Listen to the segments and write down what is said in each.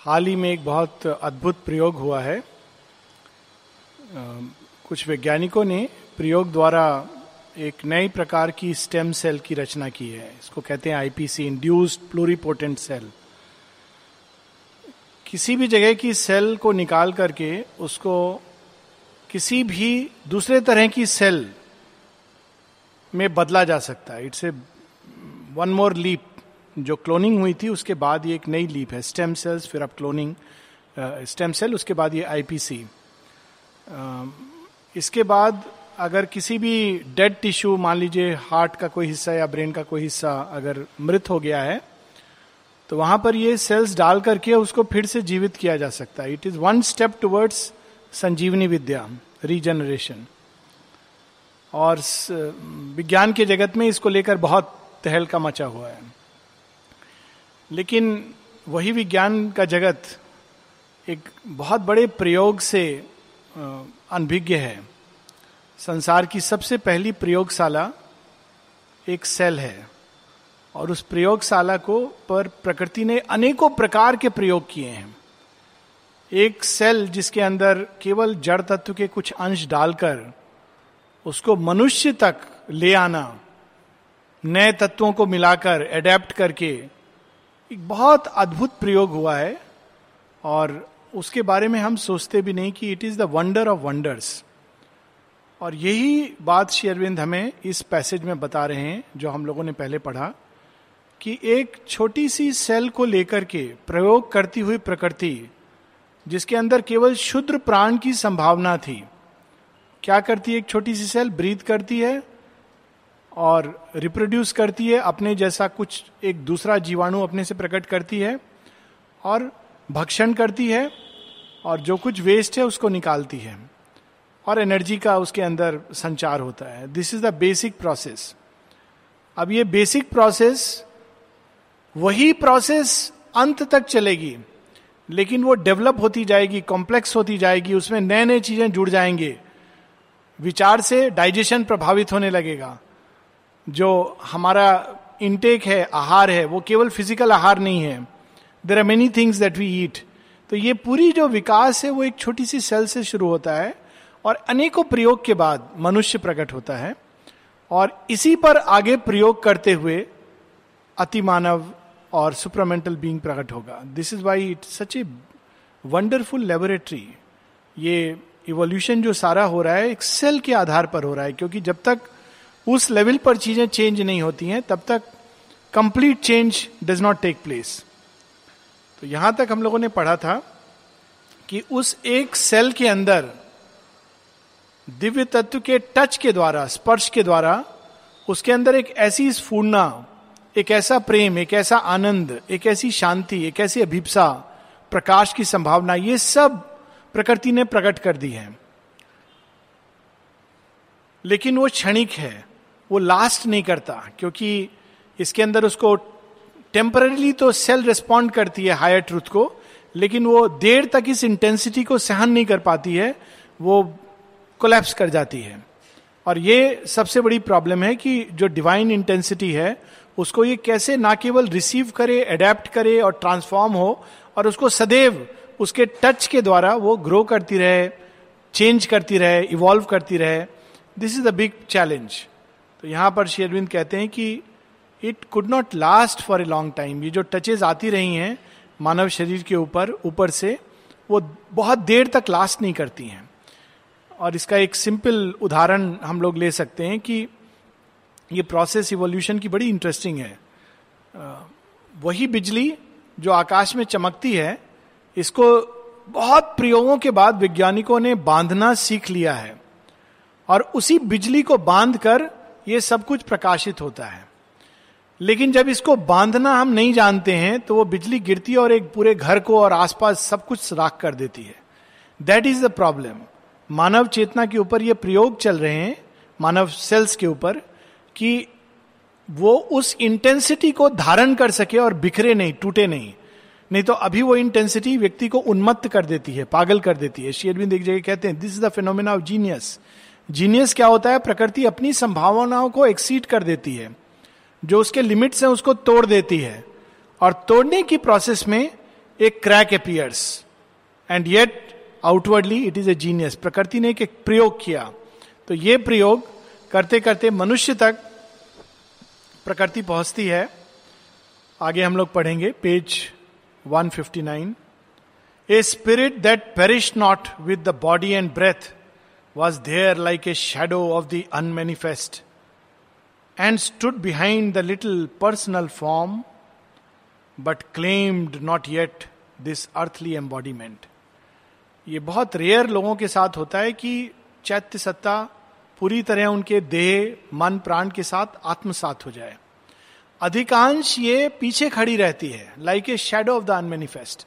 हाल ही में एक बहुत अद्भुत प्रयोग हुआ है। कुछ वैज्ञानिकों ने प्रयोग द्वारा एक नई प्रकार की स्टेम सेल की रचना की है। इसको कहते हैं आईपीसी इंड्यूस्ड प्लूरिपोटेंट सेल किसी भी जगह की सेल को निकाल करके उसको किसी भी दूसरे तरह की सेल में बदला जा सकता है। It's a, one more leap. जो क्लोनिंग हुई थी, उसके बाद ये एक नई लीप है स्टेम सेल्स फिर अब क्लोनिंग स्टेम सेल उसके बाद ये आईपीसी इसके बाद अगर किसी भी डेड टिश्यू मान लीजिए हार्ट का कोई हिस्सा या ब्रेन का कोई हिस्सा अगर मृत हो गया है तो वहाँ पर ये सेल्स डाल करके उसको फिर से जीवित किया जा सकता है। It is one step towards संजीवनी विद्या रीजनरेशन और विज्ञान के जगत में इसको लेकर बहुत तहलका मचा हुआ है। लेकिन वही विज्ञान का जगत एक बहुत बड़े प्रयोग से अनभिज्ञ है। संसार की सबसे पहली प्रयोगशाला एक सेल है और उस प्रयोगशाला को पर प्रकृति ने अनेकों प्रकार के प्रयोग किए हैं। एक सेल जिसके अंदर केवल जड़ तत्व के कुछ अंश डालकर उसको मनुष्य तक ले आना, नए तत्वों को मिलाकर एडेप्ट करके एक बहुत अद्भुत प्रयोग हुआ है और उसके बारे में हम सोचते भी नहीं कि it is the wonder of wonders और यही बात श्री अरविंद हमें इस पैसेज में बता रहे हैं, जो हम लोगों ने पहले पढ़ा, कि एक छोटी सी सेल को लेकर के प्रयोग करती हुई प्रकृति, जिसके अंदर केवल शुद्र प्राण की संभावना थी, क्या करती है? एक छोटी सी सेल ब्रीथ करती है और रिप्रोड्यूस करती है, अपने जैसा कुछ एक दूसरा जीवाणु अपने से प्रकट करती है और भक्षण करती है और जो कुछ वेस्ट है उसको निकालती है और एनर्जी का उसके अंदर संचार होता है। This is the basic process अब ये बेसिक प्रोसेस वही प्रोसेस अंत तक चलेगी, लेकिन वो डेवलप होती जाएगी कॉम्प्लेक्स होती जाएगी, उसमें नए नए चीज़ें जुड़ जाएँगे। विचार से डाइजेशन प्रभावित होने लगेगा। जो हमारा इनटेक है, आहार है, वो केवल फ़िज़िकल आहार नहीं है। There are many things that we eat तो ये पूरी जो विकास है, वो एक छोटी सी सेल से शुरू होता है और अनेकों प्रयोग के बाद मनुष्य प्रकट होता है। और इसी पर आगे प्रयोग करते हुए अति मानव और सुपरमेंटल बींग प्रकट होगा। This is why it such a wonderful laboratory ये इवोल्यूशन जो सारा हो रहा है, एक सेल के आधार पर हो रहा है, क्योंकि जब तक उस लेवल पर चीज़ें चेंज नहीं होती हैं, तब तक complete change does not take place तो यहाँ तक हम लोगों ने पढ़ा था कि उस एक सेल के अंदर दिव्य तत्व के टच के द्वारा, स्पर्श के द्वारा, उसके अंदर एक ऐसी स्फूर्णा, एक ऐसा प्रेम, एक ऐसा आनंद, एक ऐसी शांति, एक ऐसी अभिप्सा, प्रकाश की संभावना, ये सब प्रकृति ने प्रकट कर दी है। लेकिन वो क्षणिक है। वो लास्ट नहीं करता, क्योंकि इसके अंदर उसको टेम्परली तो सेल रिस्पॉन्ड करती है हायर ट्रूथ को, लेकिन वो देर तक इस इंटेंसिटी को सहन नहीं कर पाती है, वो कोलैप्स कर जाती है। और ये सबसे बड़ी प्रॉब्लम है कि जो डिवाइन इंटेंसिटी है, उसको ये कैसे ना केवल रिसीव करे अडेप्ट करे और ट्रांसफॉर्म हो, और उसको सदैव उसके टच के द्वारा वो ग्रो करती रहे चेंज करती रहे इवॉल्व करती रहे। This is the big challenge तो यहाँ पर शेरविंद कहते हैं कि it could not last for a long time ये जो टचेज आती रही हैं मानव शरीर के ऊपर ऊपर से, वो बहुत देर तक लास्ट नहीं करती हैं। और इसका एक सिंपल उदाहरण हम लोग ले सकते हैं कि ये प्रोसेस इवोल्यूशन की बड़ी इंटरेस्टिंग है। वही बिजली जो आकाश में चमकती है, इसको बहुत प्रयोगों के बाद वैज्ञानिकों ने बांधना सीख लिया है। और उसी बिजली को बाँध कर ये सब कुछ प्रकाशित होता है। लेकिन जब इसको बांधना हम नहीं जानते हैं तो वो बिजली गिरती है और एक पूरे घर को और आसपास सब कुछ राख कर देती है। दैट इज़ द प्रॉब्लम मानव चेतना के ऊपर ये प्रयोग चल रहे हैं, मानव सेल्स के ऊपर, कि वो उस इंटेंसिटी को धारण कर सके और बिखरे नहीं, टूटे नहीं। नहीं तो अभी वो इंटेंसिटी व्यक्ति को उन्मत्त कर देती है, पागल कर देती है। शेयरविंद एक जगह कहते हैं this is the phenomena of genius genius क्या होता है? प्रकृति अपनी संभावनाओं को एक्सीड कर देती है। जो उसके लिमिट्स हैं, उसको तोड़ देती है। और तोड़ने की प्रोसेस में एक crack appears and yet outwardly it is a genius प्रकृति ने एक प्रयोग किया। तो ये प्रयोग करते करते मनुष्य तक प्रकृति पहुँचती है। आगे हम लोग पढ़ेंगे page 159 a spirit that perish not with the body and breath was there like a shadow of the unmanifest and stood behind the little personal form but claimed not yet this earthly embodiment ये बहुत rare लोगों के साथ होता है कि चैत्य सत्ता पूरी तरह उनके देह, मन, प्राण के साथ आत्मसात हो जाए। अधिकांश ये पीछे खड़ी रहती है like a shadow of the unmanifest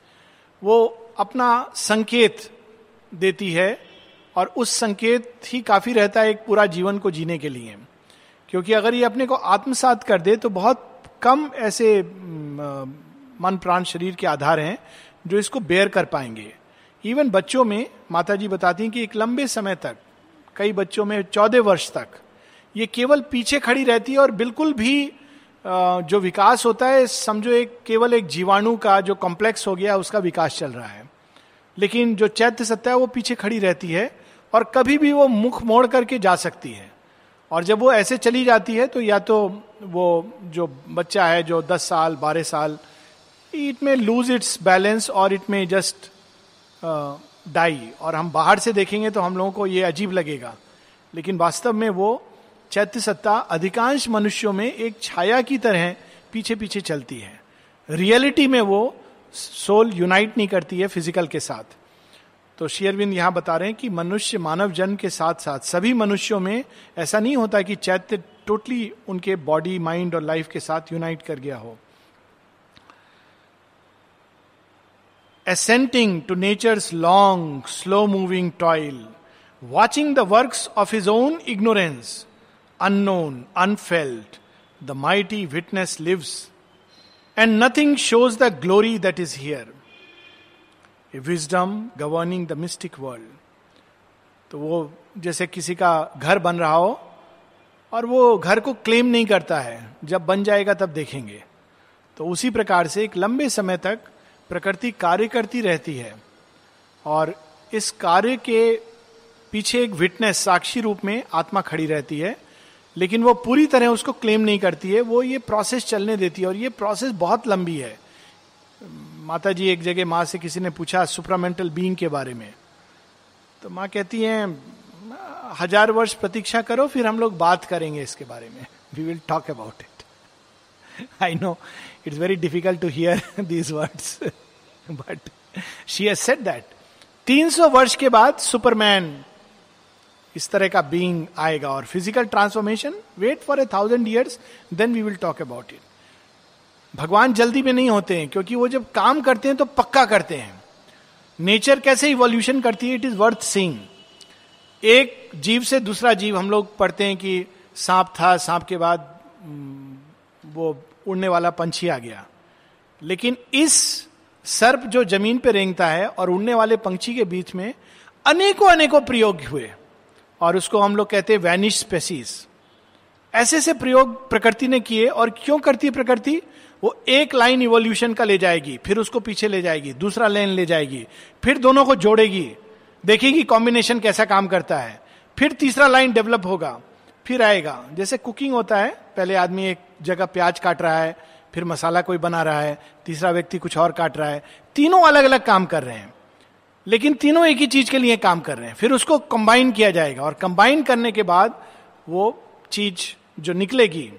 वो अपना संकेत देती है और उस संकेत ही काफ़ी रहता है एक पूरा जीवन को जीने के लिए। क्योंकि अगर ये अपने को आत्मसात कर दे तो बहुत कम ऐसे मन प्राण शरीर के आधार हैं जो इसको बेयर कर पाएँगे। इवन बच्चों में माता जी बताती हैं कि एक लंबे समय तक, कई बच्चों में चौदह वर्ष तक, ये केवल पीछे खड़ी रहती है और बिल्कुल भी जो विकास होता है, समझो एक, केवल एक जीवाणु का जो कॉम्प्लेक्स हो गया, उसका विकास चल रहा है। लेकिन जो चैत्य सत्ता है, वो पीछे खड़ी रहती है। और कभी भी वो मुख मोड़ करके जा सकती है। और जब वो ऐसे चली जाती है तो या तो वो जो बच्चा है, जो 10 साल 12 साल it may lose its balance और इट में जस्ट डाई और हम बाहर से देखेंगे तो हम लोगों को ये अजीब लगेगा। लेकिन वास्तव में वो चैत्य सत्ता अधिकांश मनुष्यों में एक छाया की तरह पीछे पीछे चलती है। रियलिटी में वो सोल यूनाइट नहीं करती है फ़िज़िकल के साथ। तो शेयरविंद यहाँ बता रहे हैं कि मनुष्य मानव जन्म के साथ साथ सभी मनुष्यों में ऐसा नहीं होता कि चैत्य टोटली उनके बॉडी माइंड और लाइफ के साथ यूनाइट कर गया हो ascending to nature's long slow moving toil watching the works of his own ignorance unknown, unfelt, the mighty witness lives, and nothing shows the glory that is here. Wisdom governing the mystic world. तो वो जैसे किसी का घर बन रहा हो, और वो घर को क्लेम नहीं करता है। जब बन जाएगा तब देखेंगे। तो उसी प्रकार से एक लंबे समय तक प्रकृति कार्य करती रहती है। और इस कार्य के पीछे एक विटनेस साक्षी रूप में आत्मा खड़ी रहती है। लेकिन वो पूरी तरह उसको क्लेम नहीं करती है। वो ये प्रोसेस चलने देती है, और ये प्रोसेस बहुत लंबी है। माता जी एक जगह माँ से किसी ने पूछा, सुपरामेंटल बीइंग के बारे में? तो माँ कहती हैं, हज़ार वर्ष प्रतीक्षा करो, फिर हम लोग बात करेंगे इसके बारे में। We will talk about it I know it's very difficult to hear these words but she has said that तीन सौ वर्ष के बाद सुपरमैन इस तरह का बीइंग आएगा और physical transformation wait for a thousand years then we will talk about it भगवान जल्दी में नहीं होते हैं, क्योंकि वो जब काम करते हैं तो पक्का करते हैं। नेचर कैसे इवोल्यूशन करती है इट इज़ वर्थ सींग एक जीव से दूसरा जीव, हम लोग पढ़ते हैं कि सांप था, सांप के बाद वो उड़ने वाला पंछी आ गया। लेकिन इस सर्प जो ज़मीन पे रेंगता है और उड़ने वाले पंछी के बीच में अनेकों अनेकों प्रयोग हुए, और उसको हम लोग कहते हैं वैनिश स्पेसीज ऐसे से प्रयोग प्रकृति ने किए, और क्यों करती है प्रकृति? वो एक लाइन इवोल्यूशन का ले जाएगी, फिर उसको पीछे ले जाएगी, दूसरा लाइन ले जाएगी, फिर दोनों को जोड़ेगी, देखेगी कॉम्बिनेशन कैसा काम करता है, फिर तीसरा लाइन डेवलप होगा, फिर आएगा। जैसे कुकिंग होता है, पहले आदमी एक जगह प्याज काट रहा है, फिर मसाला कोई बना रहा है, तीसरा व्यक्ति कुछ और काट रहा है, तीनों अलग अलग काम कर रहे हैं, लेकिन तीनों एक ही चीज़ के लिए काम कर रहे हैं, फिर उसको कंबाइन किया जाएगा और कंबाइन करने के बाद वो चीज़ जो निकलेगी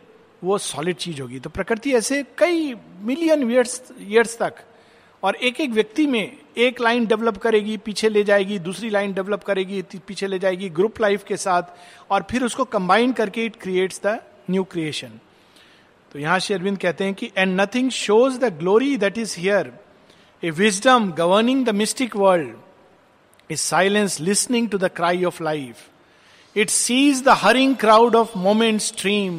वो सॉलिड चीज़ होगी। तो प्रकृति ऐसे कई मिलियन ईयर्स ईयर्स तक और एक एक व्यक्ति में एक लाइन डेवलप करेगी, पीछे ले जाएगी, दूसरी लाइन डेवलप करेगी पीछे ले जाएगी ग्रुप लाइफ के साथ और फिर उसको कंबाइन करके it creates the new creation तो यहाँ श्री अरविंद कहते हैं कि and nothing shows the glory that is here a wisdom governing the mystic world is silence listening to the cry of life it sees the hurrying crowd of moment stream.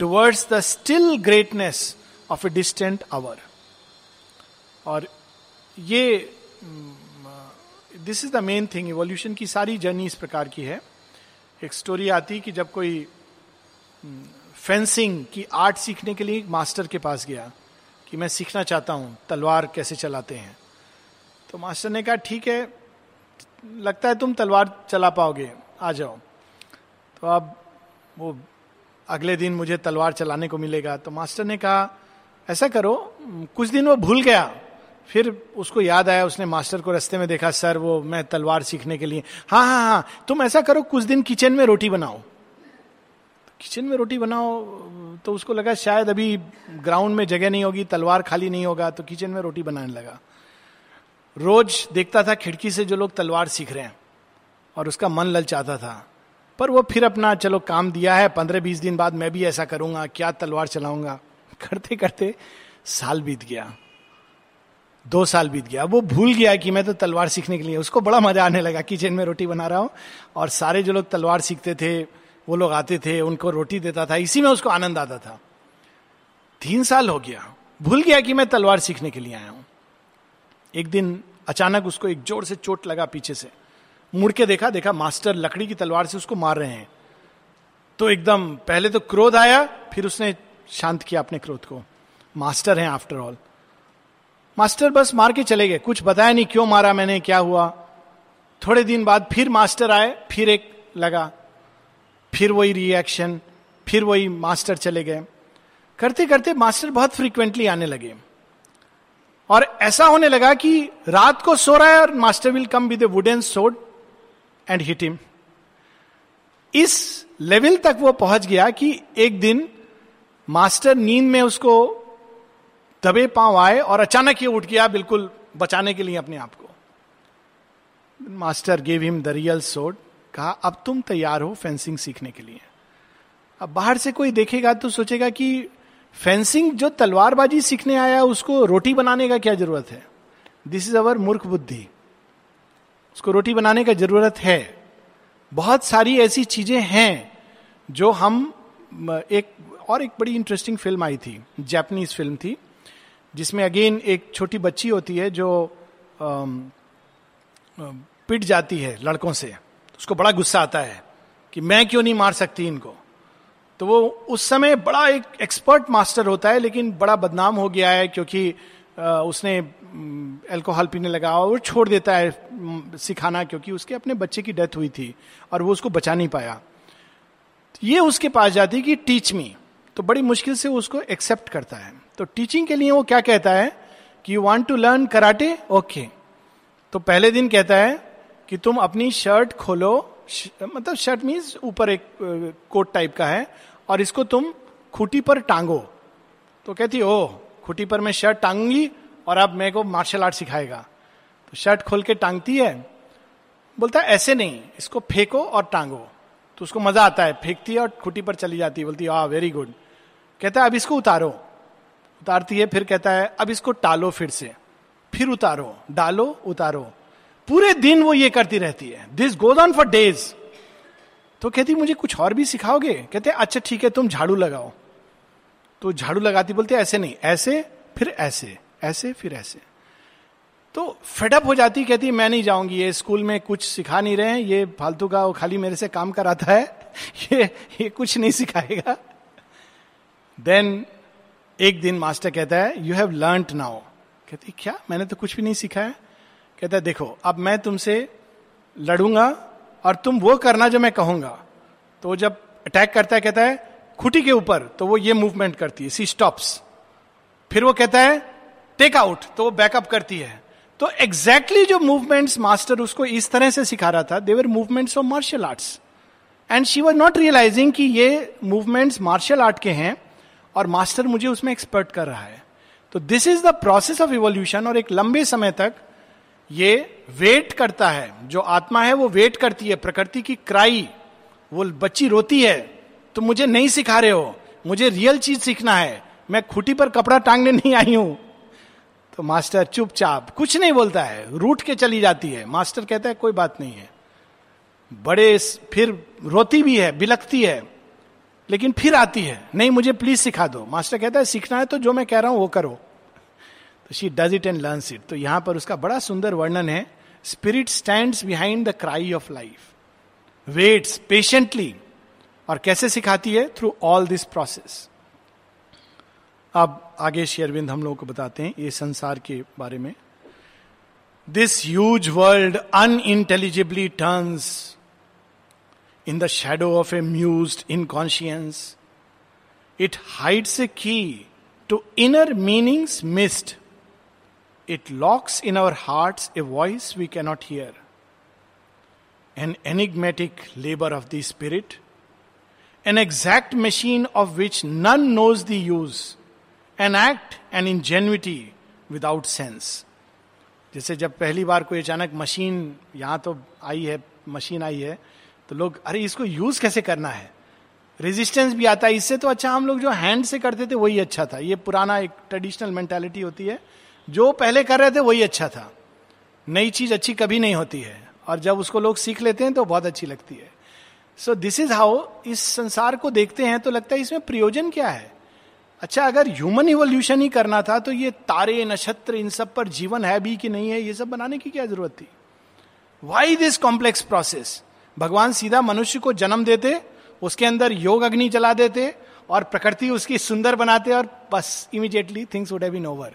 Towards the still greatness of a distant hour और ये this is the main thing evolution की सारी journey इस प्रकार की है। एक story आती कि जब कोई फेंसिंग की आर्ट सीखने के लिए मास्टर के पास गया कि मैं सीखना चाहता हूँ, तलवार कैसे चलाते हैं। तो मास्टर ने कहा, ठीक है, लगता है तुम तलवार चला पाओगे, आ जाओ। तो अब वो अगले दिन मुझे तलवार चलाने को मिलेगा। तो मास्टर ने कहा, ऐसा करो, कुछ दिन वो भूल गया। फिर उसको याद आया, उसने मास्टर को रास्ते में देखा, सर, वो मैं तलवार सीखने के लिए हाँ हाँ हाँ तुम ऐसा करो, कुछ दिन किचन में रोटी बनाओ। किचन में रोटी बनाओ तो उसको लगा शायद अभी ग्राउंड में जगह नहीं होगी, तलवार खाली नहीं होगा तो किचन में रोटी बनाने लगा। रोज देखता था खिड़की से जो लोग तलवार सीख रहे हैं, और उसका मन ललचाता था। पर वो फिर अपना, चलो काम दिया है, पंद्रह बीस दिन बाद मैं भी ऐसा करूँगा, क्या तलवार चलाऊँगा? करते करते साल बीत गया। दो साल बीत गया। वो भूल गया कि मैं तो तलवार सीखने के लिए, उसको बड़ा मज़ा आने लगा, किचन में रोटी बना रहा हूँ, और सारे जो लोग तलवार सीखते थे, वो लोग आते थे, उनको रोटी देता था, इसी में उसको आनंद आता था। तीन साल हो गया। भूल गया कि मैं तलवार सीखने के लिए आया हूँ। एक दिन अचानक उसको एक ज़ोर से चोट लगा पीछे से। मुड़ के देखा देखा मास्टर लकड़ी की तलवार से उसको मार रहे हैं। तो एकदम पहले तो क्रोध आया, फिर उसने शांत किया अपने क्रोध को। मास्टर हैं आफ्टर ऑल मास्टर बस मार के चले गए। कुछ बताया नहीं क्यों मारा मैंने, क्या हुआ। थोड़े दिन बाद फिर मास्टर आए, फिर एक लगा। फिर वही रिएक्शन फिर वही मास्टर चले गए। करते करते मास्टर बहुत फ्रीक्वेंटली आने लगे। और ऐसा होने लगा कि रात को सो रहा है और master will come with wooden sword and hit him इस लेवल तक वो पहुँच गया कि एक दिन मास्टर नींद में उसको दबे पाँव आए और अचानक ये उठ गया बिल्कुल बचाने के लिए अपने आप को। Master gave him the real sword कहा, अब तुम तैयार हो फेंसिंग सीखने के लिए। अब बाहर से कोई देखेगा तो सोचेगा कि फेंसिंग जो तलवारबाजी सीखने आया उसको रोटी बनाने का क्या ज़रूरत है? दिस इज़ अवर मूर्ख बुद्धि। उसको रोटी बनाने का ज़रूरत है। बहुत सारी ऐसी चीज़ें हैं जो हम एक, और एक बड़ी इंटरेस्टिंग फ़िल्म आई थी जैपनीज फ़िल्म थी, जिसमें अगेन एक छोटी बच्ची होती है जो पिट जाती है लड़कों से। उसको बड़ा गुस्सा आता है कि मैं क्यों नहीं मार सकती इनको? तो वो उस समय बड़ा एक एक्सपर्ट मास्टर होता है, लेकिन बड़ा बदनाम हो गया है क्योंकि उसने अल्कोहल पीने लगा और छोड़ देता है सिखाना क्योंकि उसके अपने बच्चे की डेथ हुई थी और वो उसको बचा नहीं पाया। ये उसके पास जाती कि टीच मी तो बड़ी मुश्किल से उसको एक्सेप्ट करता है। तो टीचिंग के लिए वो क्या कहता है कि you want to learn karate okay तो पहले दिन कहता है कि तुम अपनी शर्ट खोलो। श, मतलब शर्ट मीन्स ऊपर एक कोट टाइप का है और इसको तुम खूटी पर टांगो। तो कहती ओ खूटी पर मैं शर्ट टांगूँगी और अब मेरे को मार्शल आर्ट सिखाएगा। तो शर्ट खोल के टांगती है। बोलता है, ऐसे नहीं, इसको फेंको और टांगो। तो उसको मज़ा आता है, फेंकती है और खुटी पर चली जाती है। बोलती है वेरी गुड कहता है, अब इसको उतारो। उतारती है, फिर कहता है, अब इसको टालो फिर से। फिर उतारो, डालो, उतारो। पूरे दिन वो ये करती रहती है। This goes on for days तो कहती, मुझे कुछ और भी सिखाओगे? कहते अच्छा ठीक है, तुम झाड़ू लगाओ। तो झाड़ू लगाती बोलते ऐसे नहीं, ऐसे, फिर ऐसे ऐसे, फिर ऐसे. तो फेडअप हो जाती, कहती, मैं नहीं जाऊँगी, ये स्कूल में कुछ सिखा नहीं रहे हैं, ये फालतू का वो खाली मेरे से काम कराता है, ये ये कुछ नहीं सिखाएगा. देन एक दिन मास्टर कहता है यू हैव लर्न नाउ कहती, क्या? मैंने तो कुछ भी नहीं सीखा है. कहता है, देखो, अब मैं तुमसे लड़ूँगा और तुम वो करना जो मैं कहूँगा. तो जब अटैक करता है, कहता है खुटी के ऊपर तो वो ये मूवमेंट करती है सी स्टॉप्स फिर वो कहता है टेक आउट तो वो बैकअप करती है। तो एग्जैक्टली exactly जो मूवमेंट्स मास्टर उसको इस तरह से सिखा रहा था they were movements of martial arts and she was not realising कि ये मूवमेंट्स मार्शल आर्ट के हैं, और मास्टर मुझे उसमें एक्सपर्ट कर रहा है। तो this is the process of evolution और एक लंबे समय तक ये वेट करता है। जो आत्मा है, वो वेट करती है। प्रकृति की क्राई वो बच्ची रोती है। तो मुझे नहीं सिखा रहे हो। मुझे रियल चीज़ सीखना है। मैं खुटी पर कपड़ा टांगने नहीं आई हूँ। तो मास्टर चुपचाप, कुछ नहीं बोलता है। रूट के चली जाती है। मास्टर कहता है, कोई बात नहीं है। बड़े फिर रोती भी है बिलकती है। लेकिन फिर आती है, नहीं, मुझे प्लीज़ सिखा दो। मास्टर कहता है, सीखना है तो जो मैं कह रहा हूँ, वो करो। तो she does it and learn it तो यहाँ पर उसका बड़ा सुंदर वर्णन है। Spirit stand behind the cry of life waits patiently और कैसे सिखाती है? थ्रू ऑल दिस प्रोसेस अब आगे शेयरविंद हम लोगों को बताते हैं ये संसार के बारे में। This huge world unintelligibly turns in the shadow of a muse inconscience it hides a key to inner meanings missed it locks in our heart a voice we cannot hear an enigmatic labour of the spirit an exact machine of which none knows use an act an ingenuity without sense जैसे जब पहली बार कोई अचानक machine यहाँ तो आई है machine आई है तो लोग, अरे, इसको यूज़ कैसे करना है? रेजिस्टेंस भी आता है। इससे तो अच्छा हम लोग जो हैंड से करते थे, वही अच्छा था। ये पुराना एक ट्रेडिशनल मेंटेलिटी होती है। जो पहले कर रहे थे, वही अच्छा था। नई चीज़ अच्छी कभी नहीं होती है। और जब उसको लोग सीख लेते हैं तो बहुत अच्छी लगती है। सो दिस इज़ हाउ इस संसार को देखते हैं तो लगता है इसमें प्रयोजन क्या है? अच्छा अगर ह्यूमन इवोल्यूशन ही करना था तो ये तारे, नक्षत्र, इन सब पर जीवन है भी कि नहीं है, ये सब बनाने की क्या ज़रूरत थी? वाई दिस कॉम्प्लेक्स प्रोसेस भगवान सीधा मनुष्य को जन्म देते, उसके अंदर योग अग्नि जला देते और प्रकृति उसकी सुंदर बनाते और बस immediately things would have been over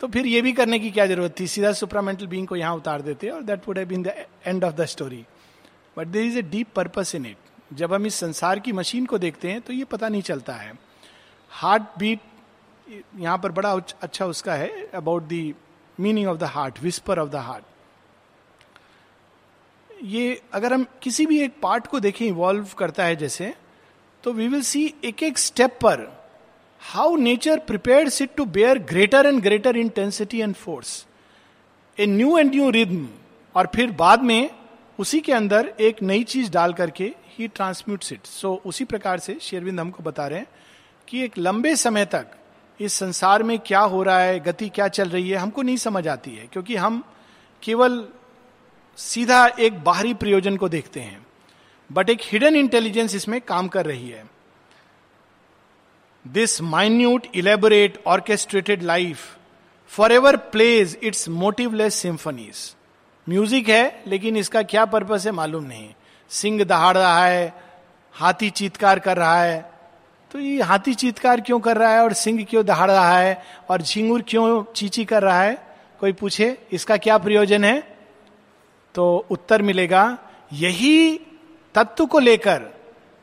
तो फिर ये भी करने की क्या ज़रूरत थी? सीधा सुपरामेंटल बींग को यहाँ उतार देते और that would have been the end of the story but there is a deep purpose in it जब हम इस संसार की मशीन को देखते हैं तो ये पता नहीं चलता है। हार्ट बीट यहाँ पर बड़ा अच्छा उसका है about the meaning of the heart whisper of the heart ये अगर हम किसी भी एक पार्ट को देखें इवॉल्व करता है जैसे तो वी विल सी एक एक स्टेप पर how nature prepare it to bear greater and greater intensity and force a new and new rhythm और फिर बाद में उसी के अंदर एक नई चीज़ डाल करके ही ट्रांसम्यूट इट सो उसी प्रकार से शेरविंद हमको बता रहे हैं कि एक लंबे समय तक इस संसार में क्या हो रहा है, गति क्या चल रही है, हमको नहीं समझ आती है, क्योंकि हम केवल सीधा एक बाहरी प्रयोजन को देखते हैं बट एक हिडन इंटेलिजेंस इसमें काम कर रही है। This minute elaborate orchestrated life forever plays its motiveless symphonies music है, लेकिन इसका क्या पर्पस है मालूम नहीं। सिंह दहाड़ रहा है, हाथी चीतकार कर रहा है। तो ये हाथी चीतकार क्यों कर रहा है और सिंह क्यों दहाड़ रहा है और झिंगुर क्यों चीची कर रहा है? कोई पूछे? इसका क्या प्रयोजन है? तो उत्तर मिलेगा, यही तत्व को लेकर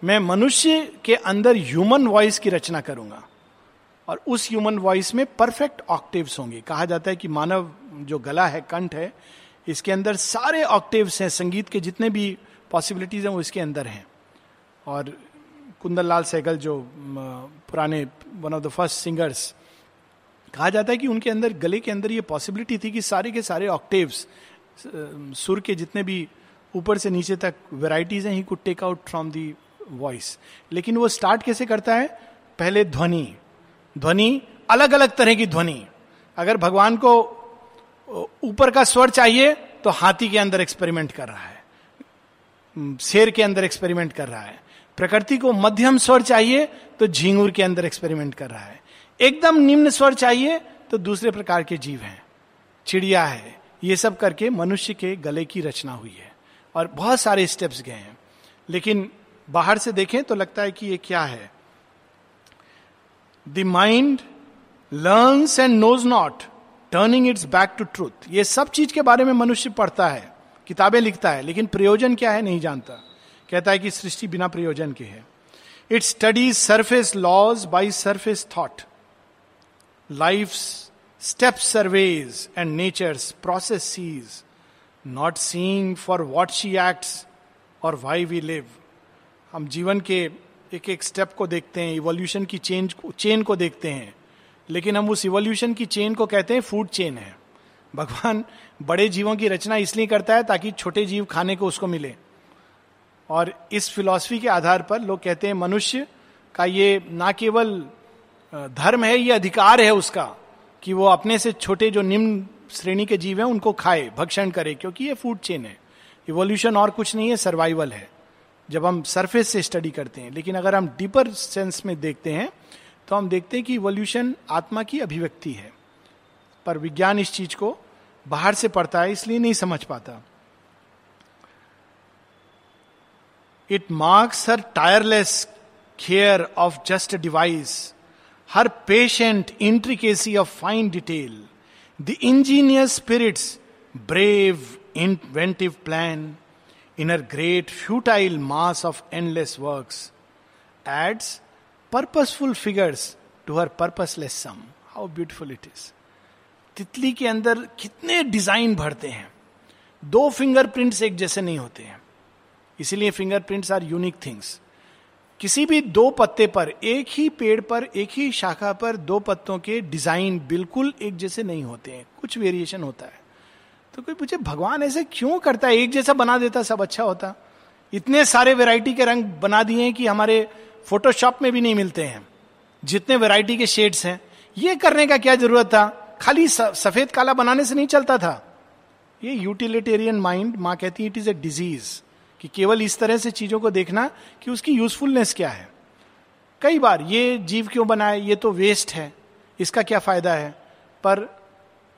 मैं मनुष्य के अंदर ह्यूमन वॉइस की रचना करूँगा। और उस ह्यूमन वॉइस में परफेक्ट ऑक्टिव्स होंगे। कहा जाता है कि मानव जो गला है, कंठ है इसके अंदर सारे ऑक्टिव्स हैं, संगीत के जितने भी पॉसिबिलिटीज हैं, वो इसके अंदर हैं। और कुंदन लाल सहगल जो पुराने one of the first singers कहा जाता है कि उनके अंदर, गले के अंदर ये पॉसिबिलिटी थी कि सारे के सारे ऑक्टेव्स सुर के जितने भी ऊपर से नीचे तक वेराइटीज हैं he could take out from the voice लेकिन वो स्टार्ट कैसे करता है? पहले ध्वनि। ध्वनि अलग अलग तरह की ध्वनि। अगर भगवान को ऊपर का स्वर चाहिए तो हाथी के अंदर एक्सपेरिमेंट कर रहा है। शेर के अंदर एक्सपेरिमेंट कर रहा है। प्रकृति को मध्यम स्वर चाहिए तो झींगुर के अंदर एक्सपेरिमेंट कर रहा है। एकदम निम्न स्वर चाहिए तो दूसरे प्रकार के जीव हैं। चिड़िया है। ये सब करके मनुष्य के गले की रचना हुई है। और बहुत सारे स्टेप्स गए हैं। लेकिन बाहर से देखें तो लगता है कि ये क्या है? The mind learns and knows not turning its back to truth ये सब चीज़ के बारे में मनुष्य पढ़ता है, किताबें लिखता है, लेकिन प्रयोजन क्या है नहीं जानता। कहता है कि सृष्टि बिना प्रयोजन के है। It studies surface laws by surface thought life step surveys and nature's process not seeing for what she acts और वाई वी लिव हम जीवन के एक एक स्टेप को देखते हैं इवोल्यूशन की चेंज चेन को देखते हैं। लेकिन हम उस इवोल्यूशन की चेन को कहते हैं फ़ूड चेन है। भगवान बड़े जीवों की रचना इसलिए करता है ताकि छोटे जीव खाने को उसको मिले। और इस फिलॉसफी के आधार पर लोग कहते हैं मनुष्य का ये ना केवल धर्म है, ये अधिकार है उसका कि वो अपने से छोटे जो निम्न श्रेणी के जीव हैं उनको खाए, भक्षण करे, क्योंकि ये फ़ूड चेन है। इवोल्यूशन और कुछ नहीं है सर्वाइवल है। जब हम सरफेस से स्टडी करते हैं, लेकिन अगर हम डीपर सेंस में देखते हैं तो हम देखते हैं कि वोल्यूशन आत्मा की अभिव्यक्ति है। पर विज्ञान इस चीज़ को बाहर से पढ़ता है, इसलिए नहीं समझ पाता। It marks her tireless care of just device her patient intricacy of fine detail the ingenious spirit's brave inventive plan in great futile mass of endless work adds purposeful figures to her purposeless sum. How beautiful it is. तितली के अंदर कितने design भरते हैं। दो fingerprints एक जैसे नहीं होते हैं। इसीलिए फिंगरप्रिंट्स आर यूनिक थिंग्स किसी भी दो पत्ते पर, एक ही पेड़ पर, एक ही शाखा पर दो पत्तों के डिज़ाइन बिल्कुल एक जैसे नहीं होते हैं। कुछ वेरिएशन होता है। तो कोई पूछे, भगवान ऐसे क्यों करता है? एक जैसा बना देता, सब अच्छा होता। इतने सारे वेराइटी के रंग बना दिए कि हमारे फोटोशॉप में भी नहीं मिलते हैं। जितने वेराइटी के शेड्स हैं। ये करने का क्या ज़रूरत था? खाली सफ़ेद काला बनाने से नहीं चलता था। ये यूटिलिटेरियन माइंड माँ कहती है इट इज़ ए डिज़ीज़ कि केवल इस तरह से चीज़ों को देखना कि उसकी यूजफुलनेस क्या है। कई बार ये जीव क्यों बनाए? ये तो वेस्ट है। इसका क्या फ़ायदा है? पर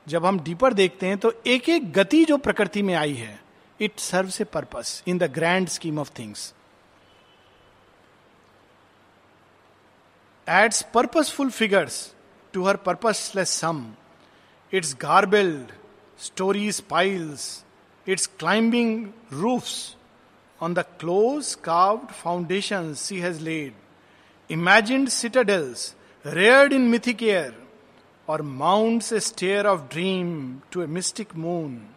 जब हम डीपर देखते हैं तो एक एक गति जो प्रकृति में आई है it serve a purpose in the grand scheme of things Adds purposeful figures to her purposeless sum it's garbled stories piles it's climbing roofs On the close carved foundations she has laid, imagined citadels reared in mythic air, or mounts a stair of dream to a mystic moon.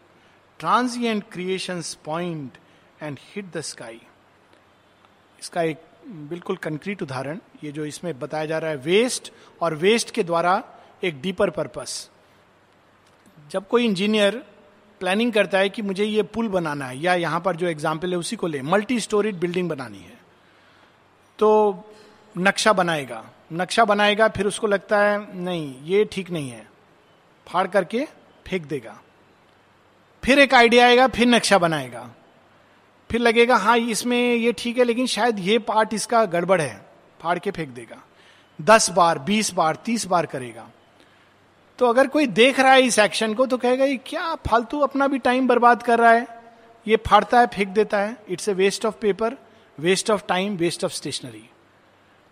Transient creations point and hit the sky. इसका एक बिल्कुल concrete उदाहरण, ये जो इसमें बताया जा रहा है वेस्ट और वेस्ट के द्वारा एक डीपर पर्पस जब कोई इंजीनियर प्लानिंग करता है कि मुझे ये पुल बनाना है, या यहाँ पर जो एग्ज़ाम्पल है उसी को ले मल्टी स्टोरीड बिल्डिंग बनानी है तो नक्शा बनाएगा। नक्शा बनाएगा, फिर उसको लगता है, नहीं, ये ठीक नहीं है। फाड़ करके फेंक देगा। फिर एक आइडिया आएगा, फिर नक्शा बनाएगा। फिर लगेगा हाँ इसमें ये ठीक है, लेकिन शायद ये पार्ट इसका गड़बड़ है। फाड़ के फेंक देगा। दस बार, बीस बार, तीस बार करेगा। तो अगर कोई देख रहा है इस एक्शन को तो कहेगा, ये क्या फालतू अपना भी टाइम बर्बाद कर रहा है? ये फाड़ता है, फेंक देता है। It's a waste of paper, waste of time, waste of stationery.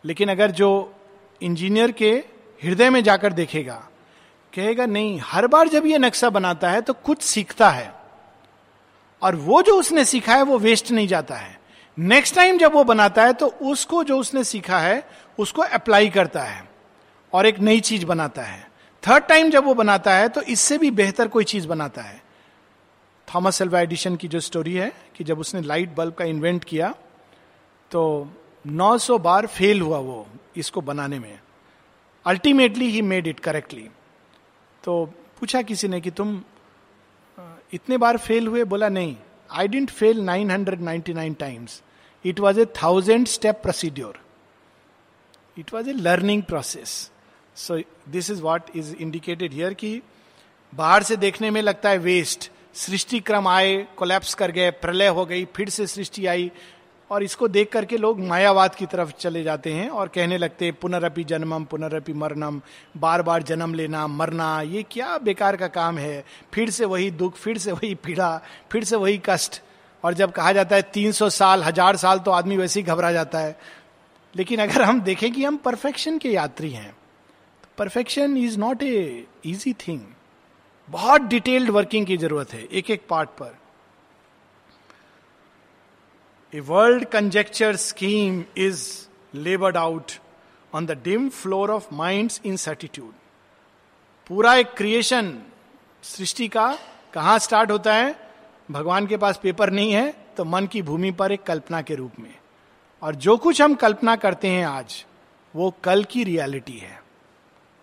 लेकिन अगर जो इंजीनियर के हृदय में जाकर देखेगा, कहेगा, नहीं, हर बार जब ये नक्शा बनाता है तो कुछ सीखता है। और वो जो उसने सीखा है, वो वेस्ट नहीं जाता है। नेक्स्ट टाइम जब वो बनाता है तो उसको जो उसने सीखा है, उसको अप्लाई करता है और एक नई चीज़ बनाता है। थर्ड टाइम जब वो बनाता है तो इससे भी बेहतर कोई चीज़ बनाता है। थॉमस एल्वा एडिशन की जो स्टोरी है, कि जब उसने लाइट बल्ब का इन्वेंट किया तो 900 बार फेल हुआ वो इसको बनाने में। Ultimately he made it correctly तो पूछा किसी ने कि तुम इतने बार फेल हुए, बोला, नहीं I didn't fail 999 times it was a thousand step procedure it was a learning process so this is what is indicated here कि बाहर से देखने में लगता है वेस्ट सृष्टि क्रम आए कोलैप्स कर गए, प्रलय हो गई, फिर से सृष्टि आई और इसको देख करके लोग मायावाद की तरफ़ चले जाते हैं और कहने लगते हैं, पुनरअपि जन्मम, पुनरअपि मरनम बार बार जन्म लेना, मरना, ये क्या बेकार का काम है। फिर से वही दुख, फिर से वही पीड़ा, फिर से वही कष्ट। और जब कहा जाता है, तीन सौ साल, हज़ार साल तो आदमी वैसे ही घबरा जाता है। लेकिन अगर हम देखें कि हम परफेक्शन के यात्री हैं तो perfection is not a easy thing. बहुत डिटेल्ड वर्किंग की ज़रूरत है एक एक पार्ट पर। World conjecture scheme is laboured out on the dim floor of mind in certitude पूरा एक क्रिएशन सृष्टि का कहा स्टार्ट होता है? भगवान के पास पेपर नहीं है तो मन की भूमि पर एक कल्पना के रूप में। और जो कुछ हम कल्पना करते हैं आज, वो कल की रियलिटी है।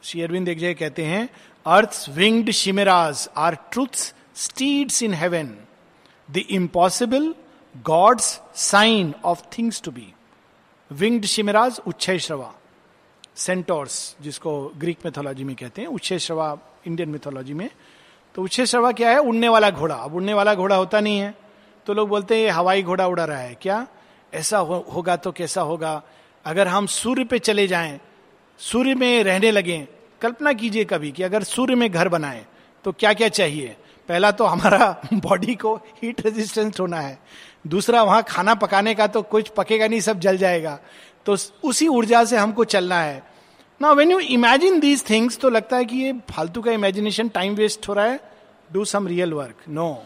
शेयरविंद एक जगह कहते हैं अर्थ winged chimeras are truth's steeds in heaven the impossible gods sign of things to be winged chimeras Uchchaihshravas centaurs जिसको ग्रीक मेथोलॉजी में कहते हैं उच्छय श्रवा इंडियन मिथोलॉजी में। तो उच्छय श्रवा क्या है? उड़ने वाला घोड़ा। अब उड़ने वाला घोड़ा होता नहीं है। तो लोग बोलते हैं हवाई घोड़ा उड़ा रहा है। क्या? ऐसा हो, होगा तो कैसा होगा? अगर हम सूर्य पे चले जाएँ सूर्य में रहने लगे कल्पना कीजिए कभी कि अगर सूर्य में घर बनाए तो क्या क्या चाहिए? पहला तो हमारा बॉडी को हीट रेजिस्टेंस होना है। दूसरा, वहाँ खाना पकाने का तो कुछ पकेगा नहीं, सब जल जाएगा। तो उसी ऊर्जा से हमको चलना है। ना when you imagine these things तो लगता है कि ये फालतू का इमेजिनेशन टाइम वेस्ट हो रहा है। Do some real work no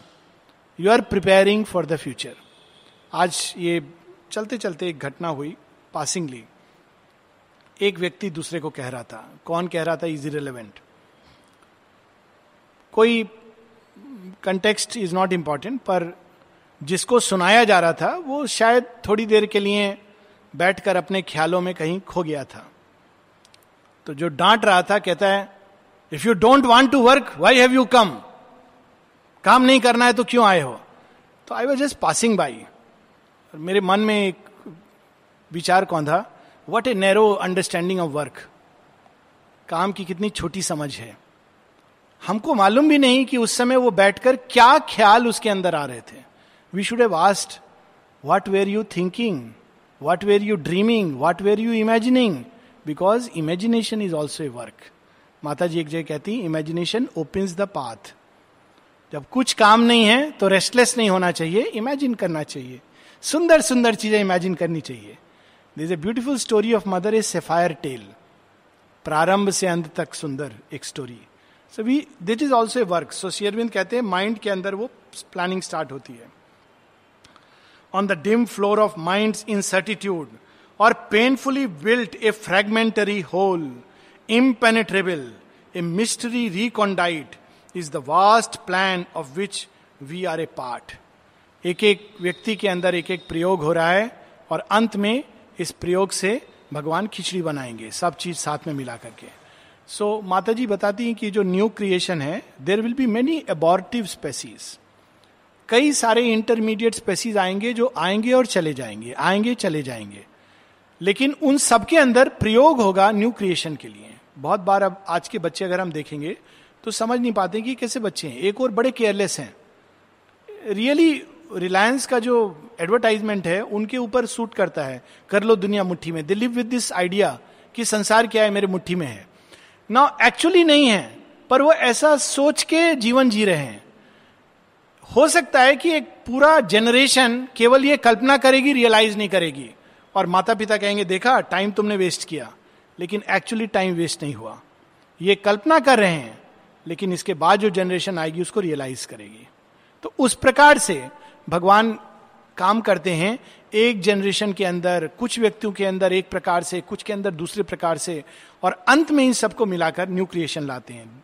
you are preparing for the future आज ये चलते चलते एक घटना हुई पासिंगली एक व्यक्ति दूसरे को कह रहा था। कौन कह रहा था? इज़ इरेलीवेंट कोई कंटेक्स्ट इज़ नॉट इंपॉर्टेंट पर जिसको सुनाया जा रहा था, वो शायद थोड़ी देर के लिए बैठकर अपने ख्यालों में कहीं खो गया था। तो जो डांट रहा था, कहता है if you don't want to work why have you come काम नहीं करना है तो क्यों आए हो? तो I was just passing by मेरे मन में एक विचार कौन था? What a narrow understanding of work काम की कितनी छोटी समझ है। हमको मालूम भी नहीं कि उस समय वो बैठकर क्या ख्याल उसके अंदर आ रहे थे। We should have asked what were you thinking what were you dreaming what were you imagining because imagination is also a work माता जी एक जगह कहती इमेजिनेशन ओपन्स द पाथ जब कुछ काम नहीं है तो रेस्टलेस नहीं होना चाहिए इमेजिन करना चाहिए। सुंदर सुंदर चीज़ें इमेजिन करनी चाहिए। This a beautiful story of mother is sapphire tale प्रारंभ से अंत तक सुंदर एक story so we दिट is also a work सो शेयरविंद कहते हैं माइंड के अंदर वो प्लानिंग स्टार्ट होती है। The dim floor of mind in certitude और painfully built a fragmentary whole impenetrable a mystery recondite is the vast plan of which we are a part एक एक व्यक्ति के अंदर एक एक प्रयोग हो रहा है और अंत में इस प्रयोग से भगवान खिचड़ी बनाएँगे सब चीज़ साथ में मिला करके। सो so, माता जी बताती हैं कि जो न्यू क्रिएशन है there will be many abortive species कई सारे इंटरमीडिएट स्पेसीज आएँगे जो आएँगे और चले जाएँगे, आएँगे, चले जाएँगे। लेकिन उन सबके अंदर प्रयोग होगा न्यू क्रिएशन के लिए। बहुत बार अब आज के बच्चे अगर हम देखेंगे तो समझ नहीं पाते कि कैसे बच्चे हैं। एक और बड़े केयरलेस हैं। रियली रिलायंस का जो एडवर्टाइजमेंट है, उनके ऊपर सूट करता है। कर लो दुनिया मुट्ठी में। They live with this idea कि संसार क्या है, मेरे मुट्ठी में है। ना एक्चुअली नहीं है, पर वो ऐसा सोच के जीवन जी रहे हैं। हो सकता है कि एक पूरा जनरेशन केवल ये कल्पना करेगी रियलाइज़ नहीं करेगी। और माता पिता कहेंगे, देखा टाइम तुमने वेस्ट किया, लेकिन एक्चुअली टाइम वेस्ट नहीं हुआ। ये कल्पना कर रहे हैं, लेकिन इसके बाद जो जनरेशन आएगी, उसको रियलाइज़ करेगी। तो उस प्रकार से भगवान काम करते हैं। एक जनरेशन के अंदर, कुछ व्यक्तियों के अंदर एक प्रकार से, कुछ के अंदर दूसरे प्रकार से, और अंत में इन सबको मिलाकर न्यू क्रिएशन लाते हैं।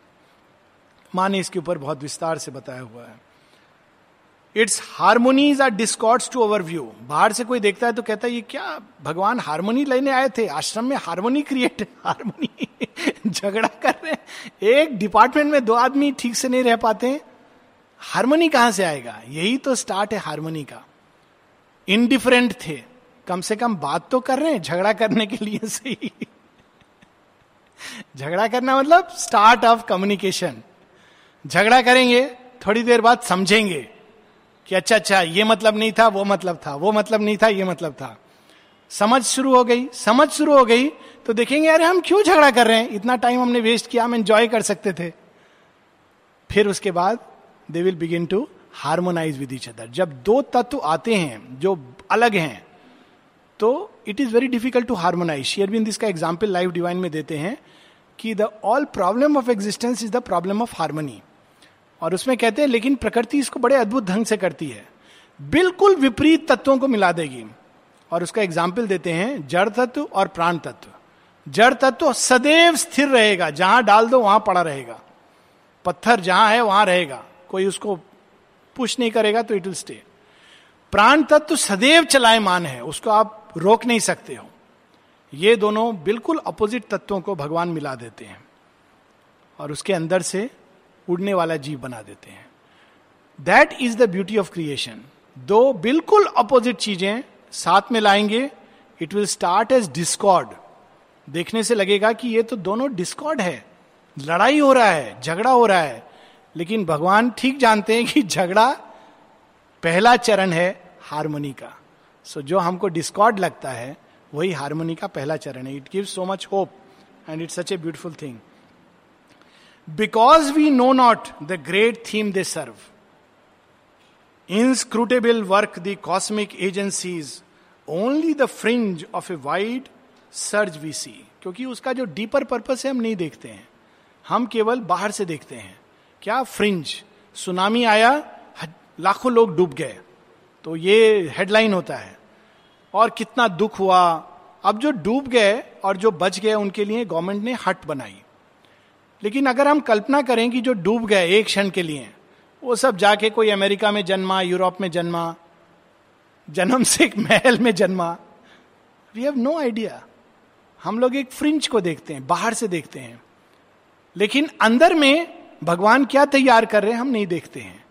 माँ ने इसके ऊपर बहुत विस्तार से बताया हुआ है। Its harmonies are discords to our view. बाहर से कोई देखता है तो कहता है, ये क्या? भगवान हारमोनी लेने आए थे। आश्रम में हारमोनी क्रिएट हारमोनी झगड़ा कर रहे एक डिपार्टमेंट में दो आदमी ठीक से नहीं रह पाते हैं। हारमोनी कहाँ से आएगा? यही तो स्टार्ट है हारमोनी का। इनडिफरेंट थे। कम से कम बात तो कर रहे हैं, झगड़ा करने के लिए सही। झगड़ा करना मतलब स्टार्ट ऑफ़ कम्युनिकेशन झगड़ा करेंगे, थोड़ी देर बाद समझेंगे। कि अच्छा अच्छा ये मतलब नहीं था, वो मतलब था, वो मतलब नहीं था, ये मतलब था। समझ शुरू हो गई, समझ शुरू हो गई तो देखेंगे, अरे हम क्यों झगड़ा कर रहे हैं? इतना टाइम हमने वेस्ट किया, हम एंजॉय कर सकते थे। फिर उसके बाद they will begin to harmonise with each other जब दो तत्व आते हैं, जो अलग हैं तो it is very difficult to harmonise शेयरबिंद इसका एग्ज़ाम्पल लाइफ डिवाइन में देते हैं कि the all problem of existence is the problem of harmony और उसमें कहते हैं, लेकिन प्रकृति इसको बड़े अद्भुत ढंग से करती है। बिल्कुल विपरीत तत्वों को मिला देगी। और उसका एग्ज़ाम्पल देते हैं, जड़ तत्व और प्राण तत्व। जड़ तत्व सदैव स्थिर रहेगा, जहाँ डाल दो वहाँ पड़ा रहेगा। पत्थर जहाँ है वहाँ रहेगा, कोई उसको पुश नहीं करेगा तो इट विल स्टे प्राण तत्व सदैव चलायमान है, उसको आप रोक नहीं सकते हो। ये दोनों बिल्कुल अपोजिट तत्वों को भगवान मिला देते हैं। और उसके अंदर से उड़ने वाला जीव बना देते हैं। That is the beauty of creation दो बिल्कुल अपोजिट चीज़ें साथ में लाएँगे it will start as discord देखने से लगेगा कि ये तो दोनों डिस्कॉर्ड है। लड़ाई हो रहा है झगड़ा हो रहा है। लेकिन भगवान ठीक जानते हैं कि झगड़ा पहला चरण है हारमोनी का। सो so, जो हमको डिस्कॉर्ड लगता है वही हारमोनी का पहला चरण है। It give so much hope and it's such a beautiful thing because we know not the great theme they serve inscrutable work the cosmic agencies only the fringe of a wide surge we see क्योंकि उसका जो deeper purpose है, हम नहीं देखते हैं। हम केवल बाहर से देखते हैं। क्या फ्रिंज सुनामी आया लाखों लोग डूब गए। तो ये हेडलाइन होता है। और कितना दुख हुआ। अब जो डूब गए और जो बच गए, उनके लिए गवर्नमेंट ने हट बनाई। लेकिन अगर हम कल्पना करें कि जो डूब गए एक क्षण के लिए, वो सब जाके कोई अमेरिका में जन्मा, यूरोप में जन्मा, जन्म से एक महल में जन्मा वी हैव नो आइडिया हम लोग एक फ्रिंज को देखते हैं, बाहर से देखते हैं। लेकिन अंदर में भगवान क्या तैयार कर रहे हैं, हम नहीं देखते हैं।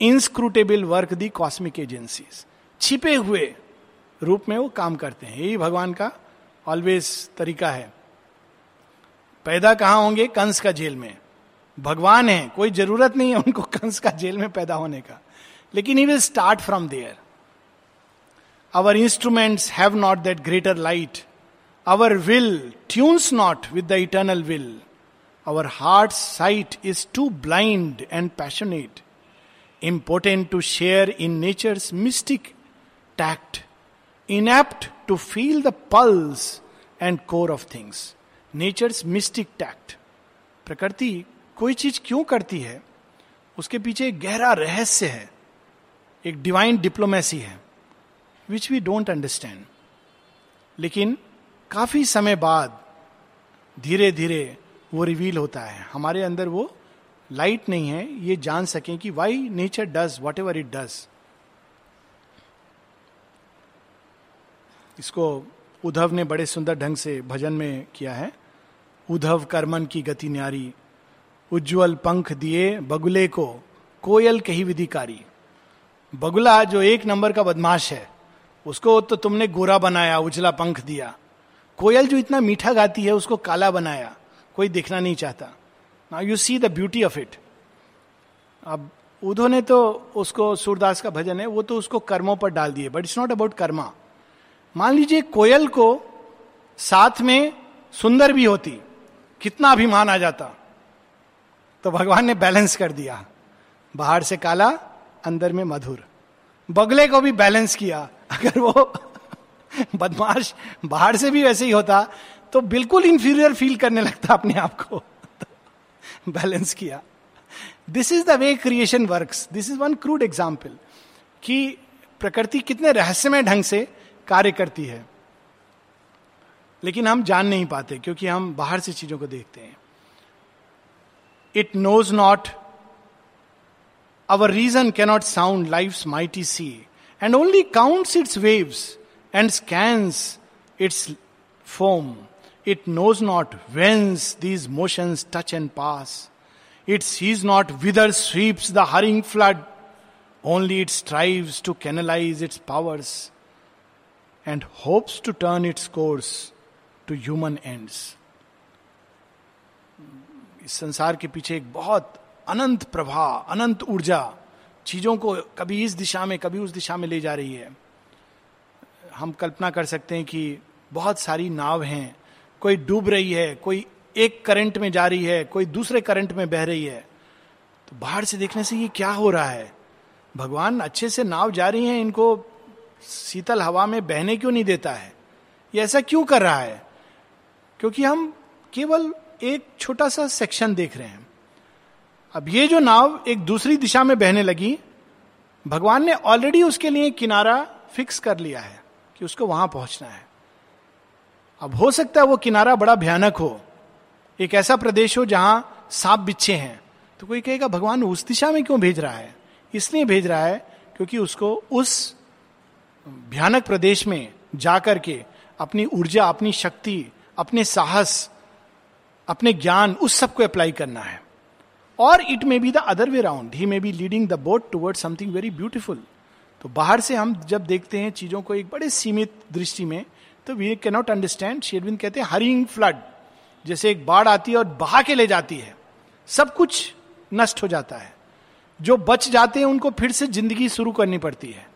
Inscrutable work the cosmic agencies छिपे हुए रूप में वो काम करते हैं। यही भगवान का ऑलवेज तरीका है। पैदा कहाँ होंगे? कंस का जेल में। भगवान है, कोई ज़रूरत नहीं है उनको कंस का जेल में पैदा होने का। लेकिन he will start from there our instruments have not that greater light our will tunes not with the eternal will our heart sight is too blind and passionate important to share in nature's mystic tact inept to feel the pulse and core of things. Nature's mystic tact. प्रकृति कोई चीज़ क्यों करती है? उसके पीछे एक गहरा रहस्य है। एक डिवाइन डिप्लोमेसी है विच वी डोंट अंडरस्टैंड लेकिन काफ़ी समय बाद धीरे धीरे वो रिवील होता है। हमारे अंदर वो लाइट नहीं है। ये जान सकें कि why nature does whatever it does इसको उद्धव ने बड़े सुंदर ढंग से भजन में किया है। उद्धव कर्मन की गति न्यारी, उज्जवल पंख दिए बगुले को, कोयल कही विधिकारी। बगुला जो एक नंबर का बदमाश है, उसको तो तुमने गोरा बनाया, उजला पंख दिया। कोयल जो इतना मीठा गाती है, उसको काला बनाया, कोई देखना नहीं चाहता। Now you see the beauty of it अब उधो ने तो उसको सूरदास का भजन है, वो तो उसको कर्मों पर डाल दिए but it's not about karma मान लीजिए कोयल को साथ में सुंदर भी होती कितना अभिमान आ जाता तो भगवान ने बैलेंस कर दिया। बाहर से काला, अंदर में मधुर। बगले को भी बैलेंस किया। अगर वो बदमाश बाहर से भी वैसे ही होता तो बिल्कुल इंफीरियर फील करने लगता अपने आप को। बैलेंस किया। This is the way creation work this is one crude example कि प्रकृति कितने रहस्यमय ढंग से कार्य करती है। लेकिन हम जान नहीं पाते क्योंकि हम बाहर से चीज़ों को देखते हैं। It knows not our reason cannot sound life mighty sea and only count its waves and scans its foam it knows not whence these motions touch and pass it sees not whither sweep the hurrying flood only its strives to canalise its powers and hopes to turn its course to human ends. इस संसार के पीछे एक बहुत अनंत प्रभा, अनंत ऊर्जा चीज़ों को कभी इस दिशा में, कभी उस दिशा में ले जा रही है। हम कल्पना कर सकते हैं कि बहुत सारी नाव हैं। कोई डूब रही है, कोई एक करंट में जा रही है, कोई दूसरे करंट में बह रही है। तो बाहर से देखने से ये क्या हो रहा है? भगवान अच्छे से नाव जा रही है, इनको शीतल हवा में बहने क्यों नहीं देता है? ये ऐसा क्यों कर रहा है? क्योंकि हम केवल एक छोटा सा सेक्शन देख रहे हैं। अब ये जो नाव एक दूसरी दिशा में बहने लगी, भगवान ने ऑलरेडी उसके लिए किनारा फिक्स कर लिया है कि उसको वहाँ पहुँचना है। अब हो सकता है वो किनारा बड़ा भयानक हो। एक ऐसा प्रदेश हो जहाँ सांप बिच्छे हैं। तो कोई कहेगा, भगवान उस दिशा में क्यों भेज रहा है? इसलिए भेज रहा है क्योंकि उसको उस भयानक प्रदेश में जाकर के अपनी ऊर्जा, अपनी शक्ति अपने साहस, अपने ज्ञान, उस सबको अप्लाई करना है। और it may be the other way round he may be leading the boat toward something very beautiful तो बाहर से हम जब देखते हैं चीज़ों को एक बड़े सीमित दृष्टि में तो वी कैनॉट अंडरस्टैंड शेरविंद कहते हैं हरिंग फ्लड जैसे एक बाढ़ आती है और बहा के ले जाती है। सब कुछ नष्ट हो जाता है। जो बच जाते हैं, उनको फिर से ज़िंदगी शुरू करनी पड़ती है।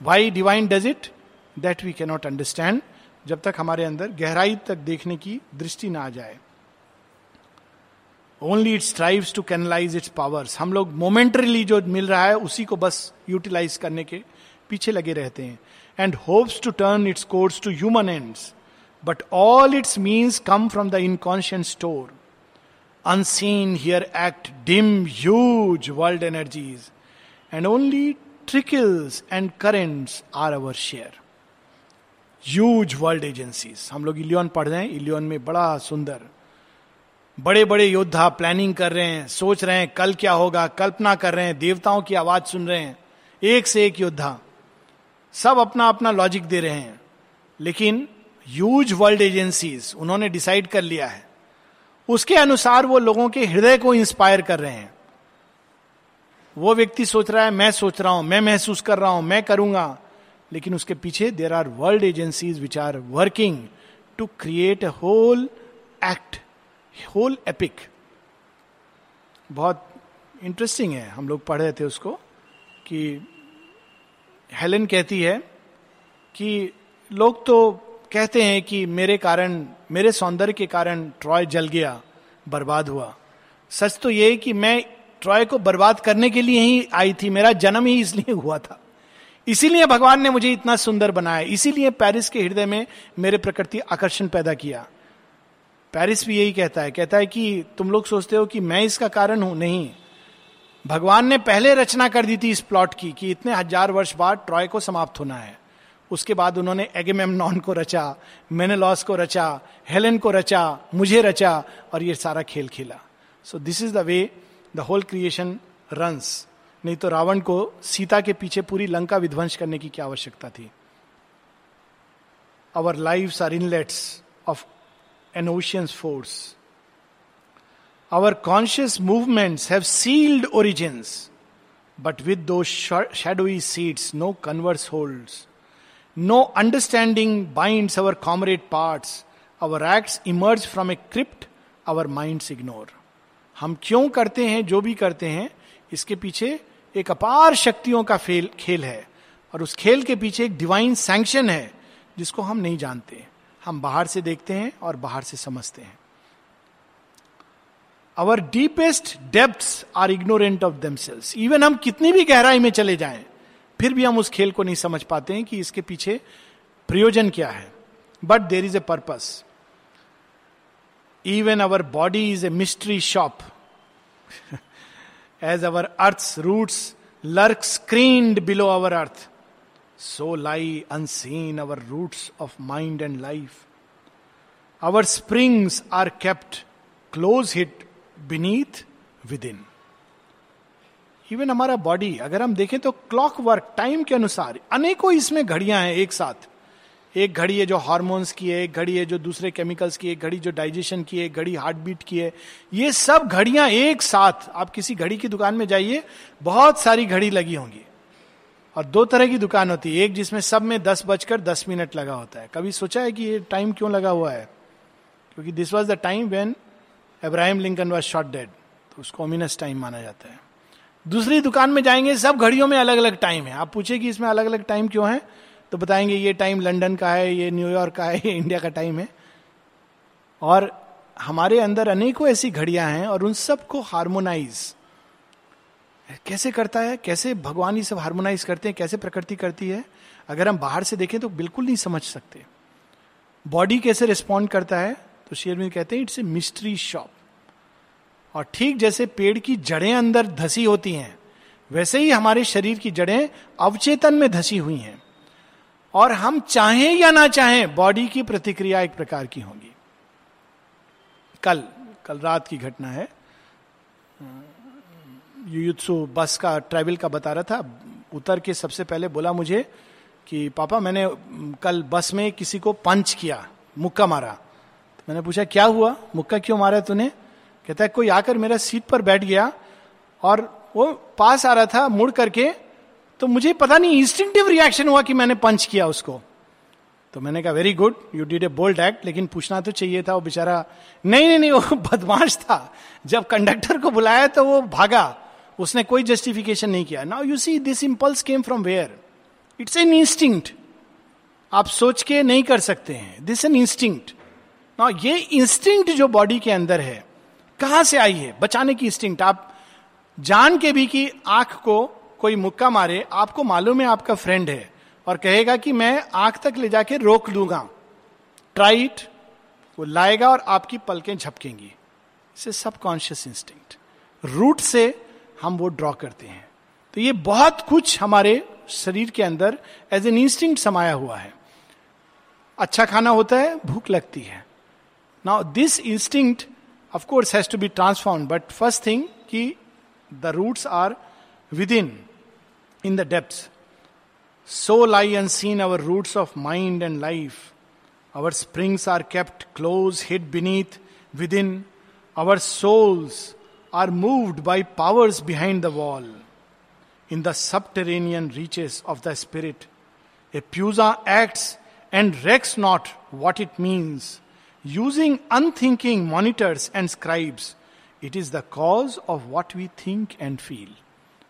Why divine does it that we cannot understand जब तक हमारे अंदर गहराई तक देखने की दृष्टि ना आ जाए। Only it strives to canalise its powers हम लोग मोमेंटरीली जो मिल रहा है, उसी को बस यूटिलाइज करने के पीछे लगे रहते हैं। And hopes to turn its course to human ends. But all its means come from the inconscient store unseen here act dim huge world energies and only trickles and currents are our share huge world agencies हम लोग Ilion पढ़ रहे हैं, Ilion में बड़ा सुंदर। बड़े बड़े योद्धा प्लानिंग कर रहे हैं, सोच रहे हैं, कल क्या होगा, कल्पना कर रहे हैं, देवताओं की आवाज़ सुन रहे हैं। एक से एक योद्धा। सब अपना अपना लॉजिक दे रहे हैं। लेकिन ह्यूज वर्ल्ड एजेंसीज उन्होंने डिसाइड कर लिया है। उसके अनुसार वो लोगों के हृदय को इंस्पायर कर रहे हैं। वो व्यक्ति सोच रहा है, मैं सोच रहा हूँ, मैं महसूस कर रहा हूँ, मैं करूँगा। लेकिन उसके पीछे there are world agencies which are working to create a whole act whole epic बहुत इंटरेस्टिंग है। हम लोग पढ़ रहे थे उसको कि हेलन कहती है कि लोग तो कहते हैं कि मेरे कारण, मेरे सौंदर्य के कारण ट्रॉय जल गया, बर्बाद हुआ। सच तो ये कि मैं ट्रॉय को बर्बाद करने के लिए ही आई थी, मेरा जन्म ही इसलिए हुआ था। इसीलिए भगवान ने मुझे इतना सुंदर बनाया। इसीलिए पेरिस के हृदय में मेरे प्रकृति आकर्षण पैदा किया। पेरिस भी यही कहता है। कहता है कि तुम लोग सोचते हो कि मैं इसका कारण हूँ। नहीं। भगवान ने पहले रचना कर दी थी इस प्लॉट की कि इतने हज़ार वर्ष बाद ट्रॉय को समाप्त होना है। उसके बाद उन्होंने एगेमेमनॉन को रचा, मेनेलॉस को रचा, हेलेन को रचा, मुझे रचा और ये सारा खेल खेला। So this is the way the whole creation runs नहीं तो रावण को सीता के पीछे पूरी लंका विध्वंस करने की क्या आवश्यकता थी? Our life are inlets of an ocean's force our conscious movements have sealed origins but with those shadowy seeds no converse holds no understanding binds our comrade parts our acts emerge from a crypt our minds ignore हम क्यों करते हैं, जो भी करते हैं, इसके पीछे एक अपार शक्तियों का फेल खेल है और उस खेल के पीछे एक डिवाइन सैंक्शन है, जिसको हम नहीं जानते। हम बाहर से देखते हैं और बाहर से समझते हैं। Our deepest depth are ignorant of themselves even हम कितनी भी गहराई में चले जाएँ, फिर भी हम उस खेल को नहीं समझ पाते हैं कि इसके पीछे प्रयोजन क्या है। But there is a purpose even our body is a mystery shop as our earth roots lurk screened below our earth so lie unseen our roots of mind and life our springs are kept close hid beneath within even हमारा body अगर हम देखें तो clock work time के अनुसार अनेकों इसमें घड़ियाँ हैं एक साथ। एक घड़ी है जो हार्मोन्स की है, एक घड़ी है जो दूसरे केमिकल्स की एक घड़ी जो डाइजेशन की है घड़ी हार्ट बीट की है। ये सब घड़ियाँ एक साथ, आप किसी घड़ी की दुकान में जाइए, बहुत सारी घड़ी लगी होंगी। और दो तरह की दुकान होती है, एक जिसमें सब में दस बजकर दस मिनट लगा होता है। कभी सोचा है कि ये टाइम क्यों लगा हुआ है? क्योंकि this was the time when Abraham Lincoln was shot dead तो उसको ओमिनस टाइम माना जाता है। दूसरी दुकान में जाएँगे, सब घड़ियों में अलग अलग टाइम है। आप पूछे कि इसमें अलग अलग टाइम क्यों है? तो बताएँगे ये टाइम लंदन का है, ये न्यूयॉर्क का है ये इंडिया का टाइम है। और हमारे अंदर अनेकों ऐसी घड़ियाँ हैं और उन सबको हार्मोनाइज कैसे करता है? कैसे भगवान ये सब हार्मोनाइज करते हैं? कैसे प्रकृति करती है? अगर हम बाहर से देखें तो बिल्कुल नहीं समझ सकते। बॉडी कैसे रिस्पॉन्ड करता है? तो शेरविंद कहते हैं इट्स ए मिस्ट्री शॉप और ठीक जैसे पेड़ की जड़ें अंदर धसी होती हैं, वैसे ही हमारे शरीर की जड़ें अवचेतन में धसी हुई हैं। और हम चाहें या ना चाहें बॉडी की प्रतिक्रिया एक प्रकार की होगी। कल कल रात की घटना है। युयुत्सु बस का ट्रैवल का बता रहा था। उतर के सबसे पहले बोला मुझे कि, पापा, मैंने कल बस में किसी को पंच किया, मुक्का मारा। तो मैंने पूछा, क्या हुआ? मुक्का क्यों मारा तूने? कहता है, कोई आकर मेरा सीट पर बैठ गया और वो पास आ रहा था, मुड़ करके तो मुझे पता नहीं इंस्टिंक्टिव रिएक्शन हुआ कि मैंने पंच किया उसको। तो मैंने कहा very good you did a bold act लेकिन पूछना तो चाहिए था, वो बेचारा, नहीं नहीं नहीं, वो बदमाश था। जब कंडक्टर को बुलाया तो वो भागा। उसने कोई जस्टिफिकेशन नहीं किया। Now you see this impulse came from where it's an instinct आप सोच के नहीं कर सकते हैं। दिस एन इंस्टिंक्ट ना ये इंस्टिंक्ट जो बॉडी के अंदर है, कहाँ से आई है? बचाने की इंस्टिंक्ट आप जान के भी कि आँख को कोई मुक्का मारे, आपको मालूम है आपका फ्रेंड है और कहेगा कि मैं आँख तक ले जाके रोक दूँगा। ट्राइट वो लाएगा और आपकी पलकें झपकेंगी। इसे सबकॉन्शियस इंस्टिंक्ट रूट से हम वो ड्रॉ करते हैं। तो ये बहुत कुछ हमारे शरीर के अंदर एज एन इंस्टिंक्ट समाया हुआ है। अच्छा खाना होता है, भूख लगती है। Now this instinct of course has to be transform but first thing कि the roots are within, in the depths. So lie unseen our roots of mind and life. Our springs are kept close, hid beneath, within. Our souls are moved by powers behind the wall. In the subterranean reaches of the spirit, a pusa acts and recks not what it means. Using unthinking monitors and scribes, it is the cause of what we think and feel.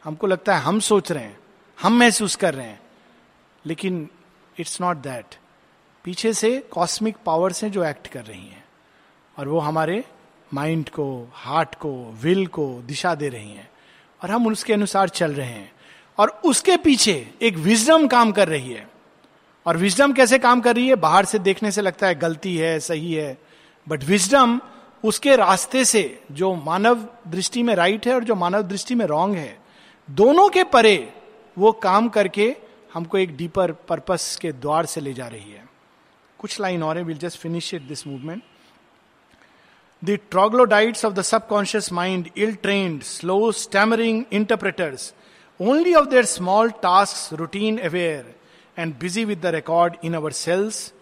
हमको लगता है हम सोच रहे हैं, हम महसूस कर रहे हैं, लेकिन इट्स नॉट दैट पीछे से कॉस्मिक पावर्स हैं जो एक्ट कर रही हैं और वो हमारे माइंड को हार्ट को विल को दिशा दे रही हैं और हम उसके अनुसार चल रहे हैं और उसके पीछे एक विजडम काम कर रही है। और विजडम कैसे काम कर रही है? बाहर से देखने से लगता है गलती है, सही है बट विजडम उसके रास्ते से जो मानव दृष्टि में राइट है और जो मानव दृष्टि में रॉन्ग है दोनों के परे वो काम करके हमको एक डीपर पर्पस के द्वार से ले जा रही है कुछ लाइन और है will just finish it this movement The troglodytes of the subconscious mind, ill trained, slow, stammering interpreters, only of their small tasks routine aware, and busy with the record in our cells,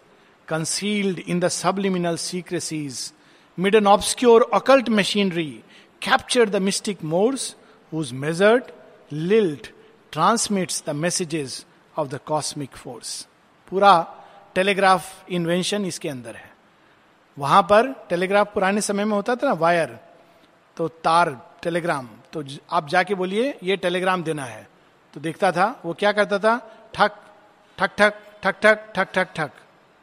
concealed in the subliminal secrecies, mid an obscure occult machinery, capture the mystic modes whose measured lilt transmits the messages of the cosmic force. पूरा telegraph invention इसके अंदर है। वहाँ पर telegraph पुराने समय में होता था ना वायर तो तार टेलीग्राम तो आप जाके बोलिए, ये टेलीग्राम देना है। तो देखता था, वो क्या करता था? ठक ठक ठक ठक ठक ठक ठक ठक।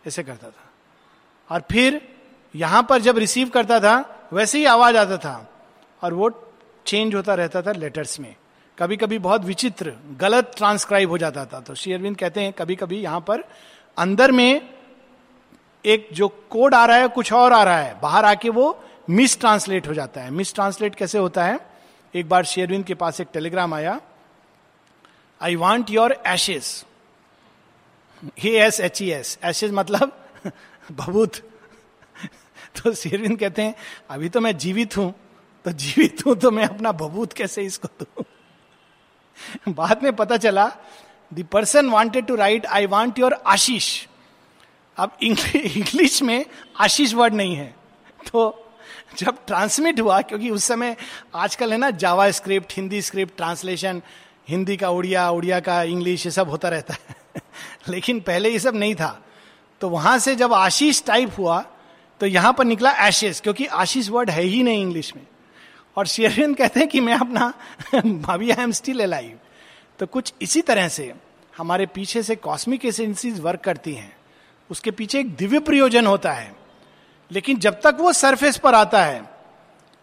ऐसे करता था। और फिर यहाँ पर जब रिसीव करता था, वैसे ही आवाज़ आता था। और वो चेंज होता रहता था लेटर्स में। कभी कभी बहुत विचित्र, गलत ट्रांसक्राइब हो जाता था। तो श्री अरविंद कहते हैं कभी कभी यहाँ पर अंदर में एक जो कोड आ रहा है, कुछ और आ रहा है, बाहर आके वो मिस ट्रांसलेट हो जाता है। मिस ट्रांसलेट कैसे होता है? एक बार शेरविंद के पास एक टेलीग्राम आया I want your ashes hey S H E S ashes मतलब बबूत तो शेरविंद कहते हैं, अभी तो मैं जीवित हूँ तो जीवित हूँ तो मैं अपना बबूत कैसे इसको दू? बाद में पता चला the person wanted to write I want your आशीष अब इंग्लिश में आशीष वर्ड नहीं है। तो जब ट्रांसमिट हुआ, क्योंकि उस समय आजकल है ना JavaScript Hindi script translation Hindi का उड़िया उड़िया का इंग्लिश ये सब होता रहता है। लेकिन पहले ये सब नहीं था। तो वहाँ से जब आशीष टाइप हुआ तो यहाँ पर निकला एशेस क्योंकि आशीष वर्ड है ही नहीं इंग्लिश में। और शेरविन कहते हैं कि मैं अपना भाभी आई एम स्टिल अलाइव तो कुछ इसी तरह से हमारे पीछे से कॉस्मिक एसेंसीज वर्क करती हैं। उसके पीछे एक दिव्य प्रयोजन होता है। लेकिन जब तक वो सरफेस पर आता है,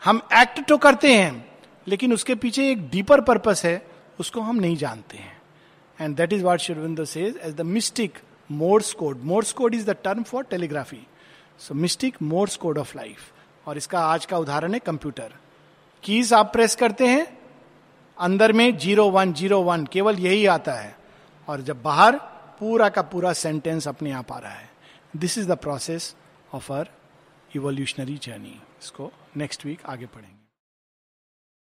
हम एक्ट तो करते हैं, लेकिन उसके पीछे एक डीपर पर्पस है, उसको हम नहीं जानते हैं। And that is what Shivinder says as the mystic Morse code Morse code is the term for telegraphy so mistake Morse code of life और इसका आज का उदाहरण है कंप्यूटर कीज आप प्रेस करते हैं, अंदर में ज़ीरो वन ज़ीरो वन, केवल यही आता है। और जब बाहर, पूरा का पूरा सेंटेंस अपने आप आ रहा है। This is the process of our evolutionary journey इसको नेक्स्ट वीक आगे पढ़ेंगे।